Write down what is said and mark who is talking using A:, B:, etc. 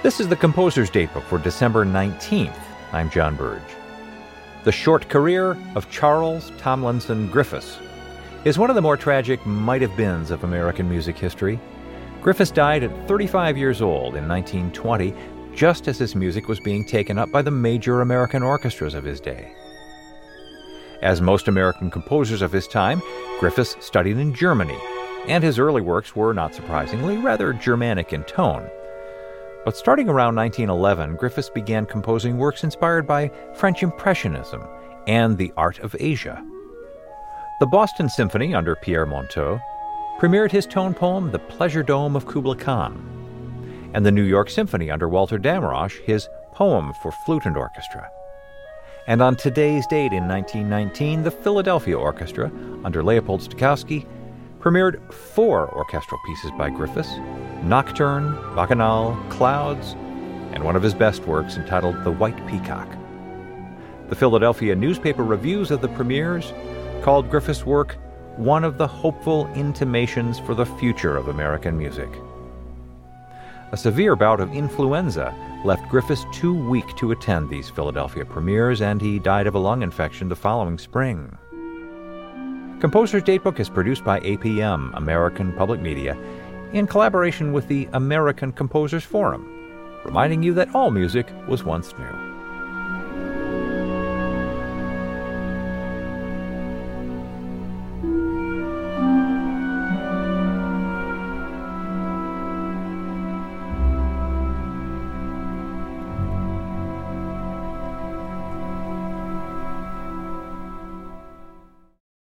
A: This is the Composer's Datebook for December 19th. I'm John Birge. The short career of Charles Tomlinson Griffes is one of the more tragic might have beens of American music history. Griffes died at 35 years old in 1920, just as his music was being taken up by the major American orchestras of his day. As most American composers of his time, Griffes studied in Germany, and his early works were, not surprisingly, rather Germanic in tone. But starting around 1911, Griffes began composing works inspired by French Impressionism and the art of Asia. The Boston Symphony under Pierre Monteux premiered his tone poem The Pleasure Dome of Kubla Khan, and the New York Symphony under Walter Damrosch his poem for flute and orchestra. And on today's date in 1919, the Philadelphia Orchestra under Leopold Stokowski premiered four orchestral pieces by Griffes Nocturne, Bacchanal, Clouds, and one of his best works entitled The White Peacock. The Philadelphia newspaper reviews of the premieres called Griffes' work one of the hopeful intimations for the future of American music. A severe bout of influenza left Griffes too weak to attend these Philadelphia premieres, and he died of a lung infection the following spring. Composer's Datebook is produced by APM, American Public Media, in collaboration with the American Composers Forum, reminding you that all music was once new.